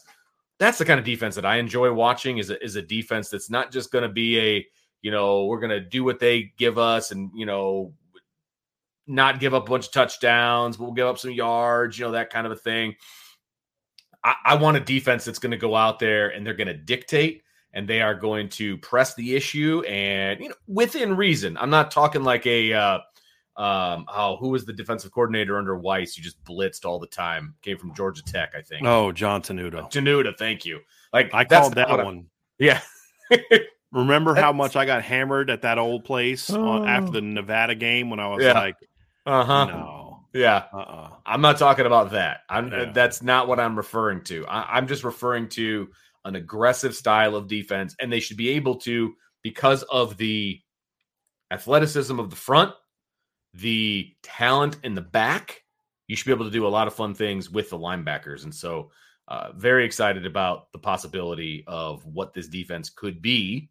that's the kind of defense that I enjoy watching is a, is a defense that's not just going to be a, you know, we're going to do what they give us and, you know, not give up a bunch of touchdowns, but we'll give up some yards, you know, that kind of a thing. I, I want a defense that's going to go out there and they're going to dictate and they are going to press the issue and, you know, within reason. I'm not talking like a, uh, um, oh, who was the defensive coordinator under Weis? You just blitzed all the time. Came from Georgia Tech, I think. Oh, John Tenuta. Tenuta, thank you. Like I called that one. Yeah. Remember how much I got hammered at that old place on, after the Nevada game when I was Yeah. like, Uh huh. no, Yeah. uh, uh I'm not talking about that. I'm Yeah. that's not what I'm referring to. I, I'm just referring to an aggressive style of defense, and they should be able to because of the athleticism of the front, the talent in the back. You should be able to do a lot of fun things with the linebackers, and so uh, very excited about the possibility of what this defense could be.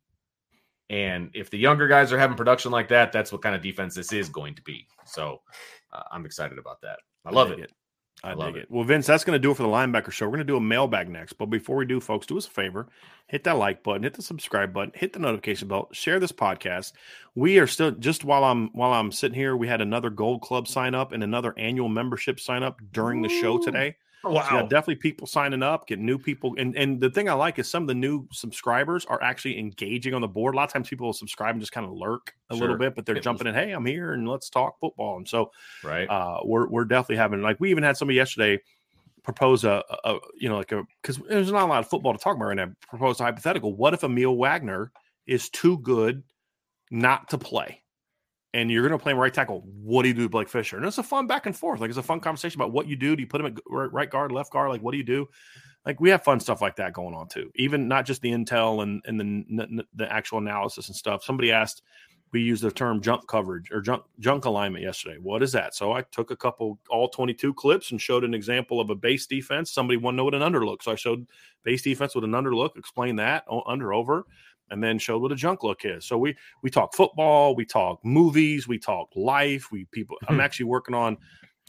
And if the younger guys are having production like that, that's what kind of defense this is going to be. So uh, I'm excited about that. I love it. I, I love it. it. Well, Vince, that's going to do it for the linebacker show. We're going to do a mailbag next. But before we do, folks, do us a favor hit that like button, hit the subscribe button, hit the notification bell, share this podcast. We are still just while I'm while I'm sitting here, we had another gold club sign up and another annual membership sign up during the show today. Wow. So yeah, definitely people signing up, getting new people. And and the thing I like is some of the new subscribers are actually engaging on the board. A lot of times people will subscribe and just kind of lurk a little bit, but they're It was- jumping in, hey, I'm here and let's talk football. And so right. uh, we're we're definitely having like we even had somebody yesterday propose a, a a- you know like a because there's not a lot of football to talk about right now. Propose a hypothetical. What if Aamil Wagner is too good not to play? And you're going to play him right tackle. What do you do with Blake Fisher? And it's a fun back and forth. Like it's a fun conversation about what you do. Do you put him at right guard, left guard? Like what do you do? Like we have fun stuff like that going on too. Even not just the intel and and the the actual analysis and stuff. Somebody asked, we used the term junk coverage or junk junk alignment yesterday. What is that? So I took a couple all 22 clips and showed an example of a base defense. Somebody wanted to know what an underlook. So I showed base defense with an underlook, explained that under over, and then showed what a junk look is. So we we talk football, we talk movies, we talk life. We people I'm Hmm. actually working on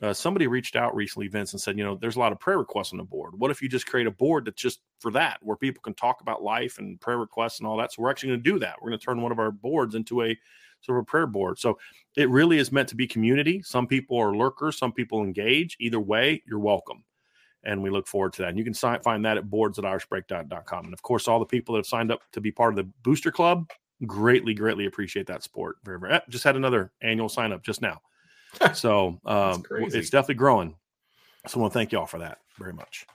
uh, somebody reached out recently, Vince, and said, you know, there's a lot of prayer requests on the board. What if you just create a board that's just for that, where people can talk about life and prayer requests and all that? So we're actually going to do that. We're going to turn one of our boards into a sort of a prayer board. So it really is meant to be community. Some people are lurkers, some people engage. Either way, you're welcome. And we look forward to that. And you can si- find that at boards at irishbreakdown.com. And of course, all the people that have signed up to be part of the booster club, greatly, greatly appreciate that support. Very, very. eh, Just had another annual sign up just now. so um, it's definitely growing. So I want to thank y'all for that very much.